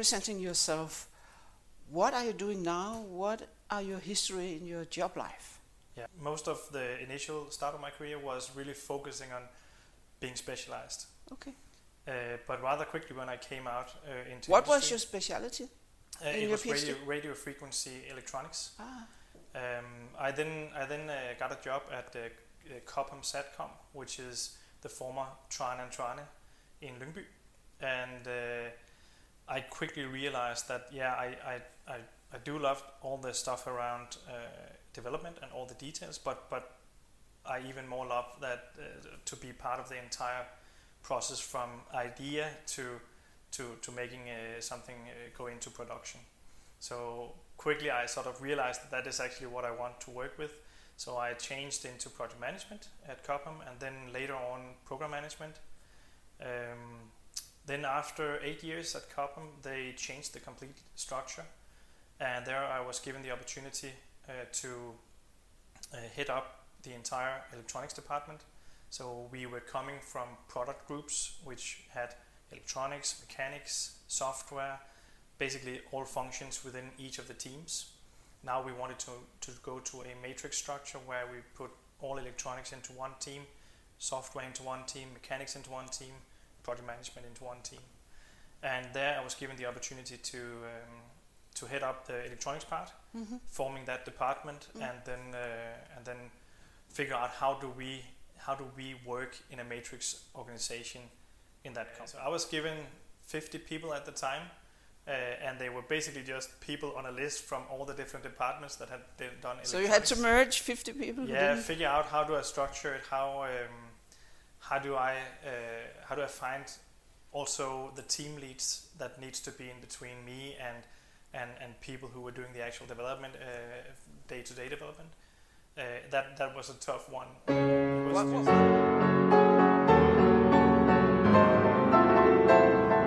presenting yourself, what are you doing now? What are your history in your job life? Yeah, most of the initial start of my career was really focusing on being specialized. Okay. Uh, but rather quickly when I came out uh, into what industry, was your specialty? uh, in it your was radio, radio frequency electronics. Ah, Um, I then I then uh, got a job at uh, Cobham Satcom, which is the former Thrane and Thrane in Lyngby, and uh, I quickly realized that yeah I, I, I, I do love all the stuff around uh, development and all the details, but but I even more love that uh, to be part of the entire process from idea to to to making uh, something uh, go into production. So quickly I sort of realized that that is actually what I want to work with. So I changed into project management at Cobham and then later on program management. Um, then after eight years at Cobham, they changed the complete structure. And there I was given the opportunity uh, to uh, head up the entire electronics department. So we were coming from product groups which had electronics, mechanics, software, basically all functions within each of the teams. Now we wanted to, to go to a matrix structure where we put all electronics into one team, software into one team, mechanics into one team, project management into one team. And there I was given the opportunity to um, to head up the electronics part, mm-hmm. forming that department, Mm. and then uh, and then figure out how do we how do we work in a matrix organization in that company. So I was given 50 people at the time, uh, and they were basically just people on a list from all the different departments that had done. So you had to merge 50 people? Yeah, figure out how do I structure it? How um, how do I uh, how do I find also the team leads that needs to be in between me and and, and people who were doing the actual development, day to day development. Uh, that that was a tough one. It was What, what,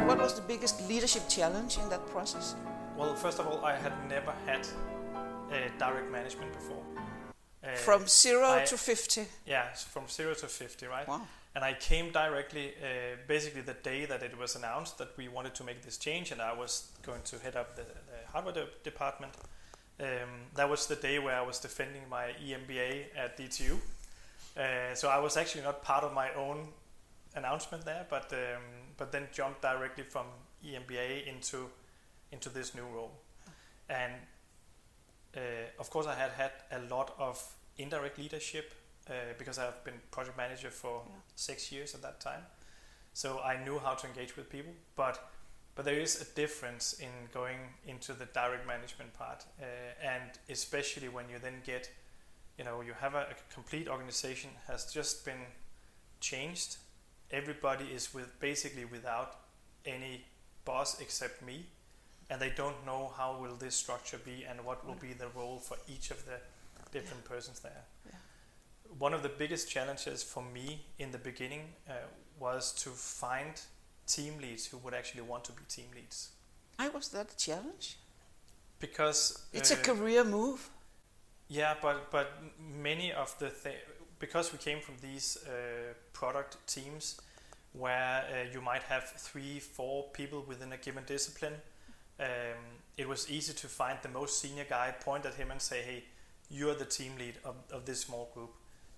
what was the biggest leadership challenge in that process? well, first of all, I had never had uh, direct management before. Uh, From zero I- to 50. yeah, from zero to fifty, right? Wow. And I came directly, uh, basically the day that it was announced that we wanted to make this change, and I was going to head up the, the hardware de- department. Um, that was the day where I was defending my EMBA at DTU. Uh, so I was actually not part of my own announcement there, but um, but then jumped directly from EMBA into into this new role. And uh, of course, I had had a lot of indirect leadership uh, because I've been project manager for Yeah. six years at that time. So I knew how to engage with people, but but there is a difference in going into the direct management part, uh, and especially when you then get, you know, you have a, a complete organization has just been changed. Everybody is with basically without any boss except me, and they don't know how will this structure be and what will be the role for each of the different persons there. Yeah. One of the biggest challenges for me in the beginning uh, was to find team leads who would actually want to be team leads Why was that a challenge? because It's uh, a career move. Yeah, but but many of the th- because we came from these uh, product teams where uh, you might have three, four people within a given discipline. Um, it was easy to find the most senior guy, point at him, and say, "Hey, you're the team lead of, of this small group."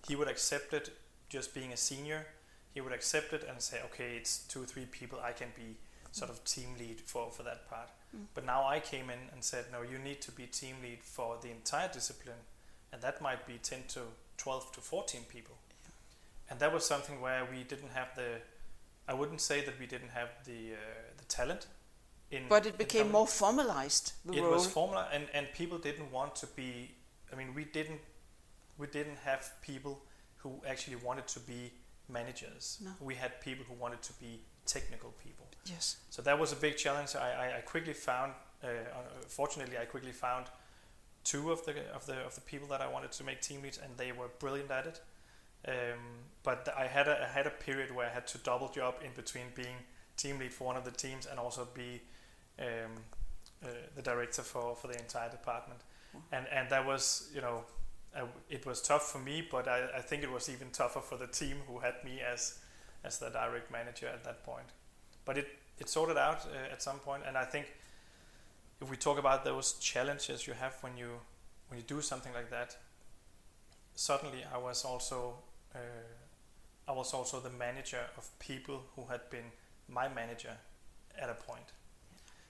He would accept it, just being a senior. He would accept it and say, "Okay, it's two or three people. I can be sort of team lead for for that part." Mm. But now I came in and said, no, you need to be team lead for the entire discipline, and that might be 10 to 12 to 14 people. And that was something where we didn't have the, I wouldn't say that we didn't have the uh, the talent. In But it became more formalized, the It role. was formula, and and people didn't want to be. I mean, we didn't we didn't have people who actually wanted to be managers. No. We had people who wanted to be technical people. yes. So that was a big challenge. I, I, I quickly found, uh, fortunately, I quickly found two of the of the of the people that I wanted to make team leads, and they were brilliant at it. Um, but I had a I had a period where I had to double job in between being team lead for one of the teams and also be um, uh, the director for, for the entire department. Wow. And and that was you know it was tough for me, but I, I think it was even tougher for the team who had me as as the direct manager at that point. But it it sorted out uh, at some point, and I think if we talk about those challenges you have when you when you do something like that, suddenly I was also uh, I was also the manager of people who had been my manager at a point.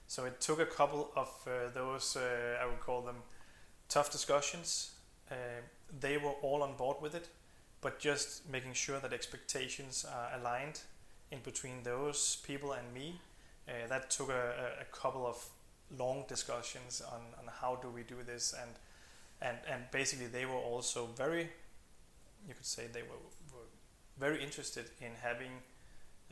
So it took a couple of uh, those uh, I would call them tough discussions. Uh, they were all on board with it, but just making sure that expectations are aligned in between those people and me. Uh, that took a, a, couple of long discussions on, on how do we do this and and and basically they were also very you could say they were, were very interested in having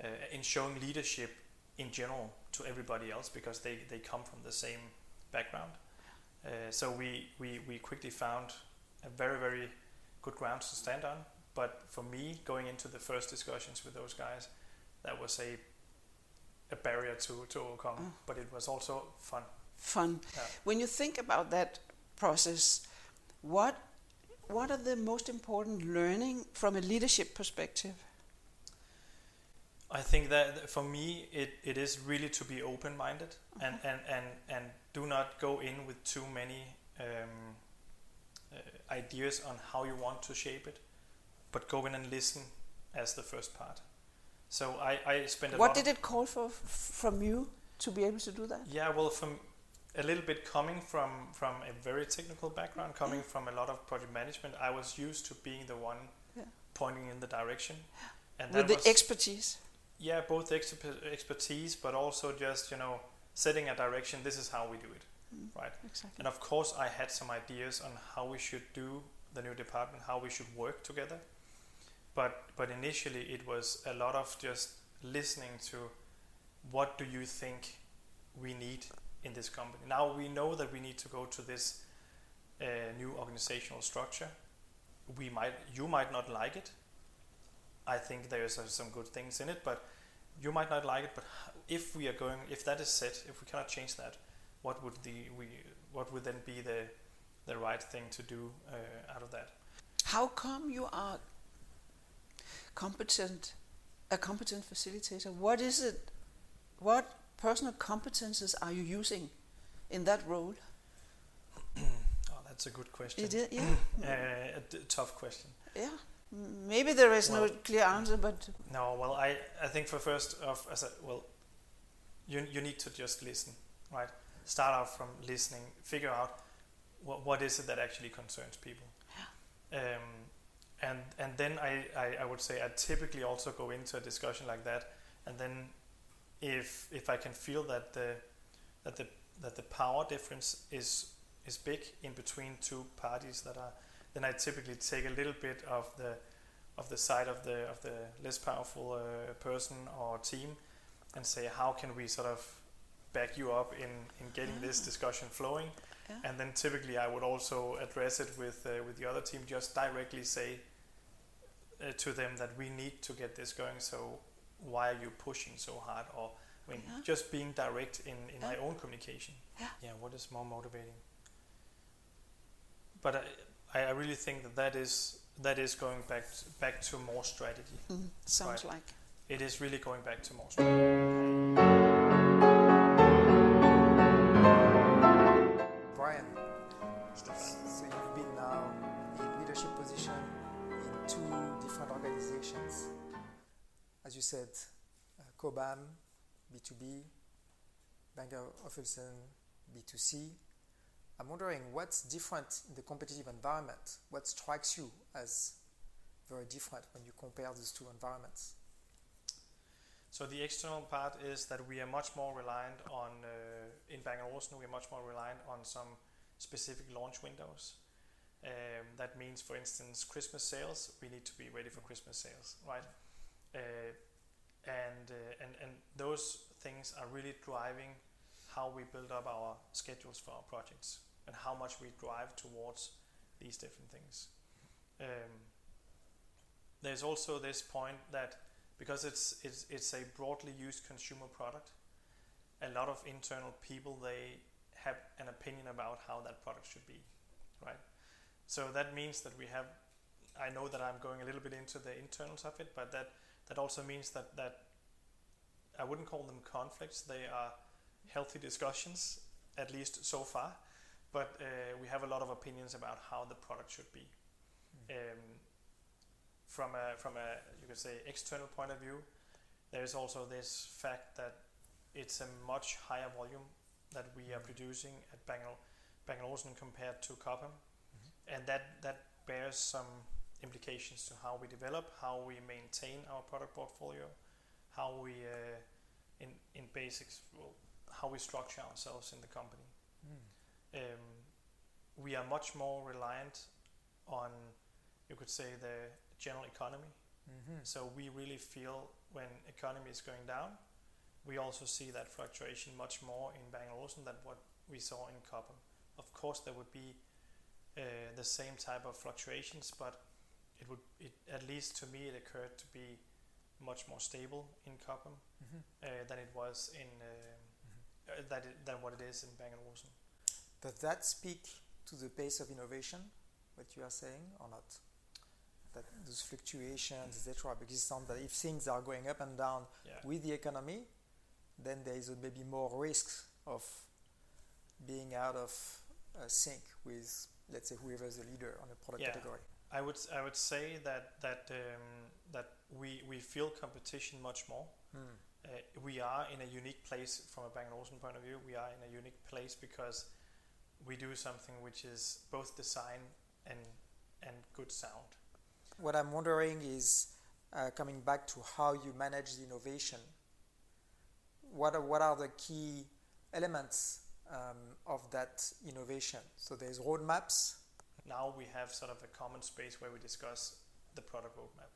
uh, in showing leadership in general to everybody else because they, they come from the same background uh, so we, we we quickly found a very very good ground to stand on but for me going into the first discussions with those guys that was a a barrier to, to overcome mm. but it was also fun fun yeah. when you think about that process what what are the most important learning from a leadership perspective? I think that for me it, it is really to be open minded and, and, and, and do not go in with too many um, uh, ideas on how you want to shape it, but go in and listen as the first part. So I, I spent a What did it call for from you to be able to do that? Yeah, well, from a little bit coming from from a very technical background, coming yeah. from a lot of project management, I was used to being the one yeah. pointing in the direction, and with the expertise. Yeah, both expertise, but also just you know setting a direction. This is how we do it, mm, right? Exactly. And of course, I had some ideas on how we should do the new department, how we should work together. But but initially, it was a lot of just listening to what do you think we need in this company. Now we know that we need to go to this uh, new organizational structure. We might, you might not like it. I think there's uh, some good things in it, but you might not like it. But if we are going, if that is set, if we cannot change that, what would the we, what would then be the the right thing to do uh, out of that? How come you are competent, a competent facilitator? What is it? What personal competences are you using in that role? oh, that's a good question. It is, yeah. uh, a d- tough question. Yeah. Maybe there is well, no clear answer, but no. Well, I, I think for first of as a, well, you you need to just listen, right? Start out from listening, figure out what what is it that actually concerns people. Yeah. Um, and and then I, I, I would say I typically also go into a discussion like that, and then if if I can feel that the that the that the power difference is is big in between two parties that are then I typically take a little bit of the of the side of the of the less powerful uh, person or team and say how can we sort of back you up in in getting this ah. discussion flowing yeah. and then typically I would also address it with uh, with the other team just directly say uh, to them that we need to get this going so why are you pushing so hard or I mean yeah. just being direct in, in yeah. my own communication yeah. yeah what is more motivating but I, I really think that that is that is going back to, back to more strategy mm, sounds right? like it is really going back to more strategy organizations as you said, uh, Cobham, B2B, Bang & Olufsen, B2C. I'm wondering what's different in the competitive environment? What strikes you as very different when you compare these two environments? So the external part is that we are much more reliant on, uh, in Bang & Olufsen, we are much more reliant on some specific launch windows. Um, that means, for instance, Christmas sales, we need to be ready for Christmas sales, right? Uh, and, uh, and, and those things are really driving how we build up our schedules for our projects and how much we drive towards these different things. Um, there's also this point that because it's, it's, it's a broadly used consumer product, a lot of internal people they have an opinion about how that product should be, right? So that means that we have. I know that I'm going a little bit into the internals of it, but that that also means that that I wouldn't call them conflicts. They are healthy discussions, at least so far. But uh, we have a lot of opinions about how the product should be. Mm. Um, from a from a you could say external point of view, there is also this fact that it's a much higher volume that we are producing at Bang Bang Olufsen compared to Cobham. And that that bears some implications to how we develop, how we maintain our product portfolio, how we uh, in in basics well, how we structure ourselves in the company. Mm. Um, we are much more reliant on you could say the general economy. Mm-hmm. So we really feel when economy is going down, we also see that fluctuation much more in Bang Olufsen than what we saw in Cobham. Of course, there would be uh, the same type of fluctuations, but it would, it, at least to me, it occurred to be much more stable in Cobham mm-hmm. uh, than it was in uh, mm-hmm. Uh, that it, than what it is in Bang & Olufsen. Does that speak to the pace of innovation, what you are saying, or not? That those fluctuations, etc. Because it sounds that if things are going up and down yeah. with the economy, then there is maybe more risks of being out of uh, sync with, let's say, whoever is the leader on a product yeah. category. I would I would say that that um, that we we feel competition much more. Hmm. Uh, we are in a unique place from a Bang Olufsen point of view. We are in a unique place because we do something which is both design and and good sound. What I'm wondering is uh, coming back to how you manage the innovation. What are, what are the key elements um, of that innovation? So there's roadmaps. Now we have sort of a common space where we discuss the product roadmap.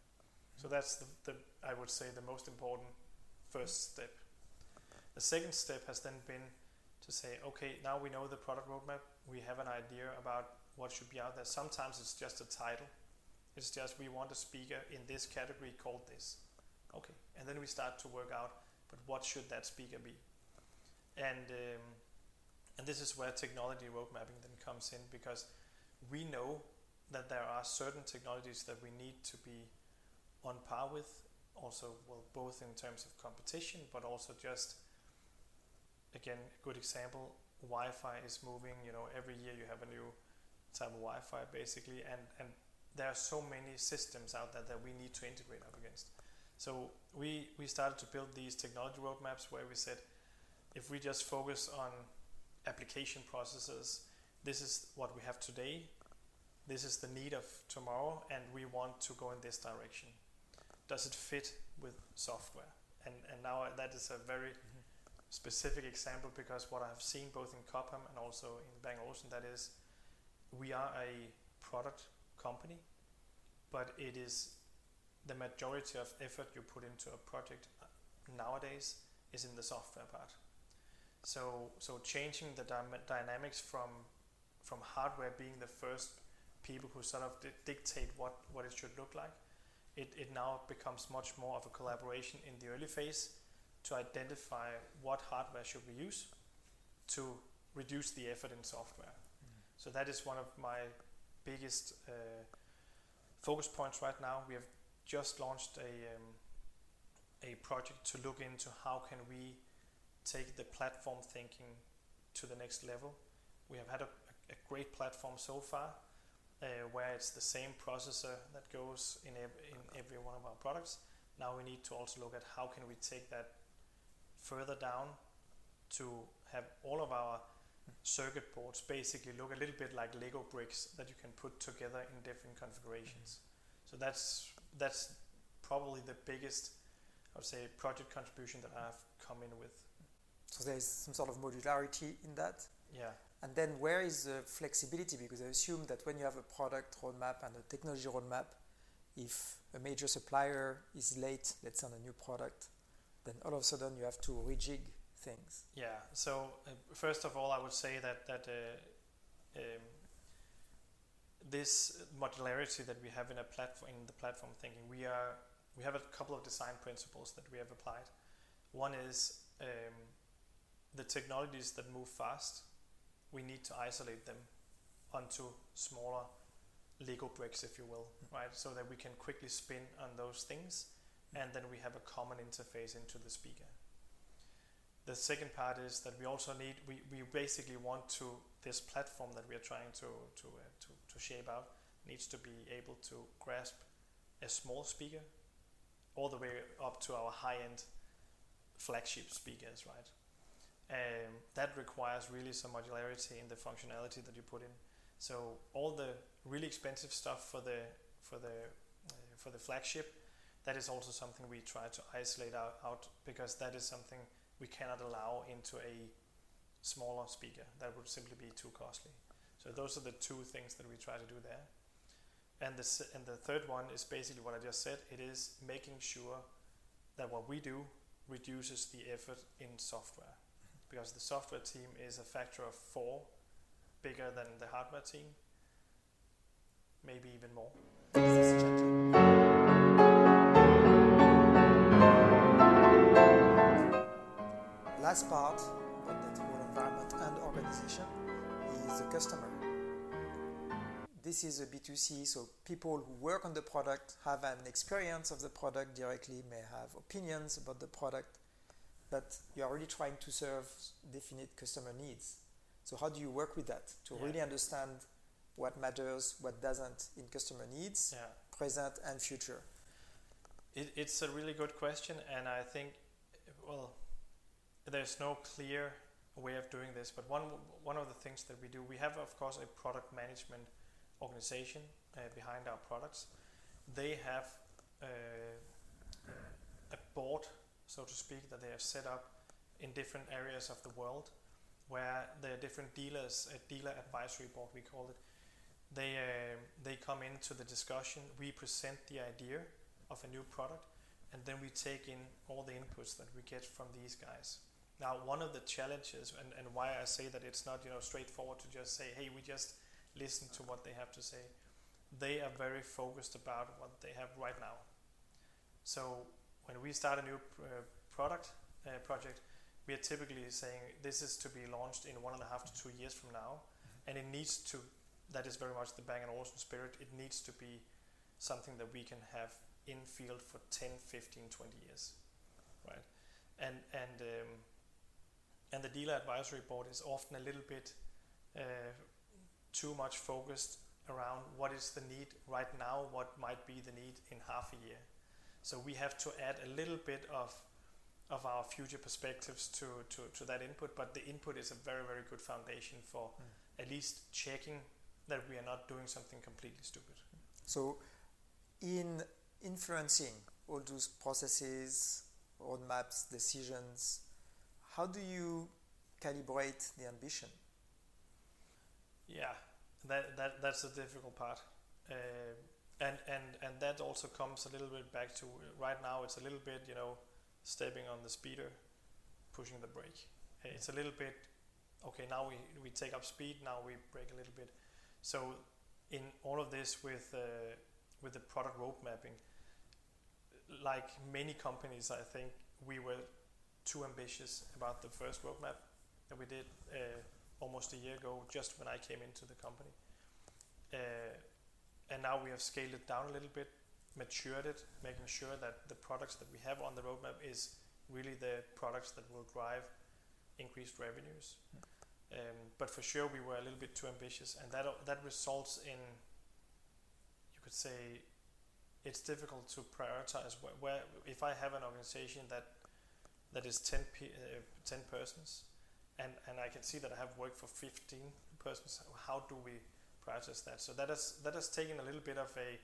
So that's the, the I would say the most important first step. The second step has then been to say, okay, now we know the product roadmap, we have an idea about what should be out there. Sometimes it's just a title. It's just we want a speaker in this category called this. Okay, and then we start to work out, but what should that speaker be? And um, and this is where technology road mapping then comes in because we know that there are certain technologies that we need to be on par with. Also, well, both in terms of competition, but also just again, a good example, Wi-Fi is moving. You know, every year you have a new type of Wi-Fi, basically, and and there are so many systems out there that we need to integrate up against. So we we started to build these technology roadmaps where we said, if we just focus on application processes, this is what we have today. This is the need of tomorrow, and we want to go in this direction. Does it fit with software? And and now that is a very mm-hmm specific example because what I've seen both in Cobham and also in Bang Olufsen that is we are a product company but it is the majority of effort you put into a project nowadays is in the software part so so changing the dy- dynamics from from hardware being the first people who sort of di- dictate what what it should look like it, it now becomes much more of a collaboration in the early phase to identify what hardware should we use to reduce the effort in software. Mm. So that is one of my biggest uh, focus points right now. We have just launched a um, a project to look into how can we take the platform thinking to the next level. We have had a, a great platform so far, uh, where it's the same processor that goes in, ev- in every one of our products. Now we need to also look at how can we take that further down to have all of our circuit boards basically look a little bit like Lego bricks that you can put together in different configurations. So that's that's probably the biggest, I would say, project contribution that I've come in with. So there's some sort of modularity in that. Yeah. And then where is the flexibility? Because I assume that when you have a product roadmap and a technology roadmap, if a major supplier is late, let's say on a new product, then all of a sudden you have to rejig things. Yeah. So uh, first of all, I would say that that uh, um, this modularity that we have in a platform in the platform thinking, we are we have a couple of design principles that we have applied. One is um, the technologies that move fast. We need to isolate them onto smaller Lego bricks, if you will, mm-hmm. right? So that we can quickly spin on those things and then we have a common interface into the speaker. the second part is that we also need we, we basically want to this platform that we are trying to to, uh, to to shape out needs to be able to grasp a small speaker all the way up to our high end flagship speakers, right? Um, that requires really some modularity in the functionality that you put in. So all the really expensive stuff for the for the uh, for the flagship, that is also something we try to isolate out, out because that is something we cannot allow into a smaller speaker. That would simply be too costly. So those are the two things that we try to do there. And the and the third one is basically what I just said. It is making sure that what we do reduces the effort in software, because the software team is a factor of four bigger than the hardware team, maybe even more. Last part about that whole environment and organization is the customer this is a B2C, so people who work on the product have an experience of the product directly, may have opinions about the product, but you're really trying to serve definite customer needs. So, how do you work with that to yeah. really understand what matters, what doesn't in customer needs, yeah. present and future? It, it's a really good question, and I think, well, there's no clear way of doing this, but one one of the things that we do, we have of course a product management organization uh, behind our products. They have uh, a board, so to speak, that they have set up in different areas of the world where there are different dealers, a dealer advisory board we call it. They, uh, they come into the discussion, we present the idea of a new product, and then we take in all the inputs that we get from these guys. Now, one of the challenges, and, and why I say that it's not you know straightforward to just say, hey, we just listen to what they have to say. They are very focused about what they have right now. So when we start a new uh, product uh, project, we are typically saying this is to be launched in one and a half to two years from now, mm-hmm. and it needs to. That is very much the Bang & Olufsen spirit. It needs to be something that we can have in field for 10, 15, 20 years, right? And and um, and the dealer advisory board is often a little bit uh, too much focused around what is the need right now, what might be the need in half a year. So we have to add a little bit of of our future perspectives to, to, to that input, but the input is a very, very good foundation for mm. at least checking that we are not doing something completely stupid. So in influencing all those processes, roadmaps, decisions, how do you calibrate the ambition? Yeah, that, that that's the difficult part. Uh, and, and and that also comes a little bit back to right now it's a little bit you know stepping on the speeder pushing the brake it's a little bit okay now we, we take up speed now we brake a little bit so in all of this with uh, with the product road mapping like many companies i think we were too ambitious about the first roadmap that we did uh, almost a year ago, just when I came into the company. Uh, and now we have scaled it down a little bit, matured it, making sure that the products that we have on the roadmap is really the products that will drive increased revenues. Um, but for sure, we were a little bit too ambitious, and that that results in, you could say, it's difficult to prioritize where, where if I have an organization that that is 10, uh, 10 persons and and I can see that I have worked for 15 persons. How do we prioritize that? So that has that has taken a little bit of a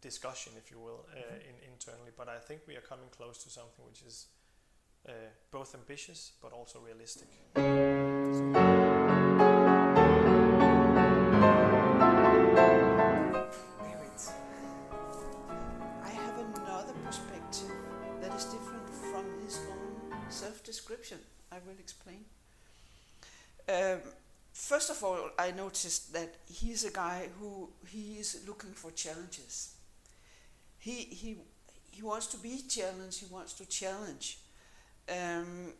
discussion, if you will, uh, mm-hmm. in, internally. But I think we are coming close to something which is uh, both ambitious but also realistic. I all, I noticed that he's a guy who he is looking for challenges. He he he wants to be challenged. He wants to challenge. Um,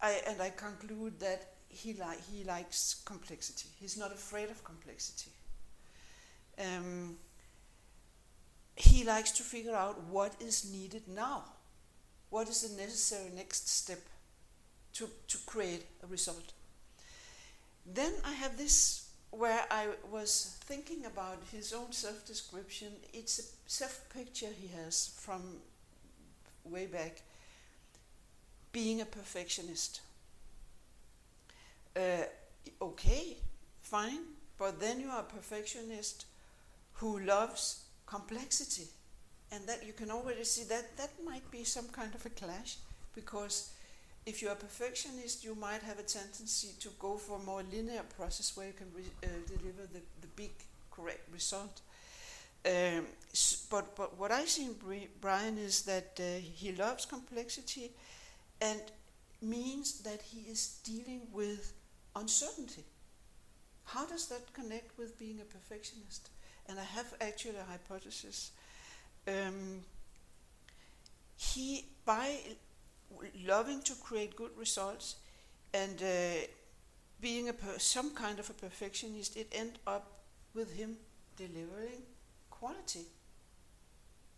I and I conclude that he like he likes complexity. He's not afraid of complexity. Um, he likes to figure out what is needed now what is the necessary next step to, to create a result. Then I have this where I was thinking about his own self description. It's a self picture he has from way back being a perfectionist. Uh, okay, fine, but then you are a perfectionist who loves complexity. And that you can already see that that might be some kind of a clash because if you're a perfectionist, you might have a tendency to go for a more linear process where you can uh, deliver the, the big correct result. Um, but, but what I see in Brian is that uh, he loves complexity and means that he is dealing with uncertainty. How does that connect with being a perfectionist? And I have actually a hypothesis. Um, he, by loving to create good results and uh, being a per- some kind of a perfectionist, it end up with him delivering quality.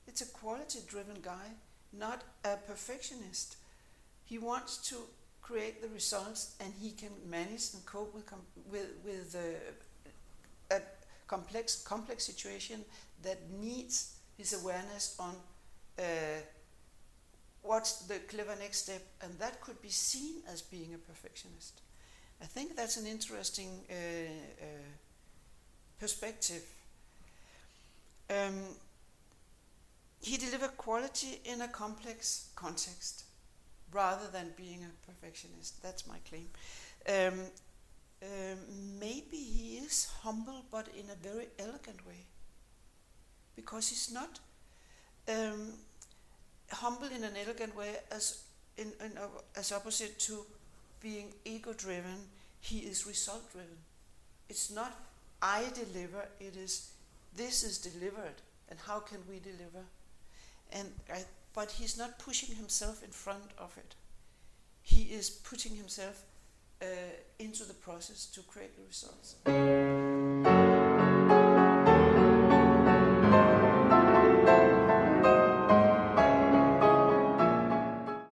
It's a quality driven guy, not a perfectionist. He wants to create the results and he can manage and cope with, com- with, with uh, a complex, complex situation that needs his awareness on uh, what's the clever next step, and that could be seen as being a perfectionist. I think that's an interesting uh, uh, perspective. Um, he delivered quality in a complex context rather than being a perfectionist. That's my claim. Um, um, maybe he is humble, but in a very elegant way. Because he's not um, humble in an elegant way as in, in as opposite to being ego driven he is result driven it's not i deliver it is this is delivered and how can we deliver? And I, but he's not pushing himself in front of it. He is putting himself uh, into the process to create the results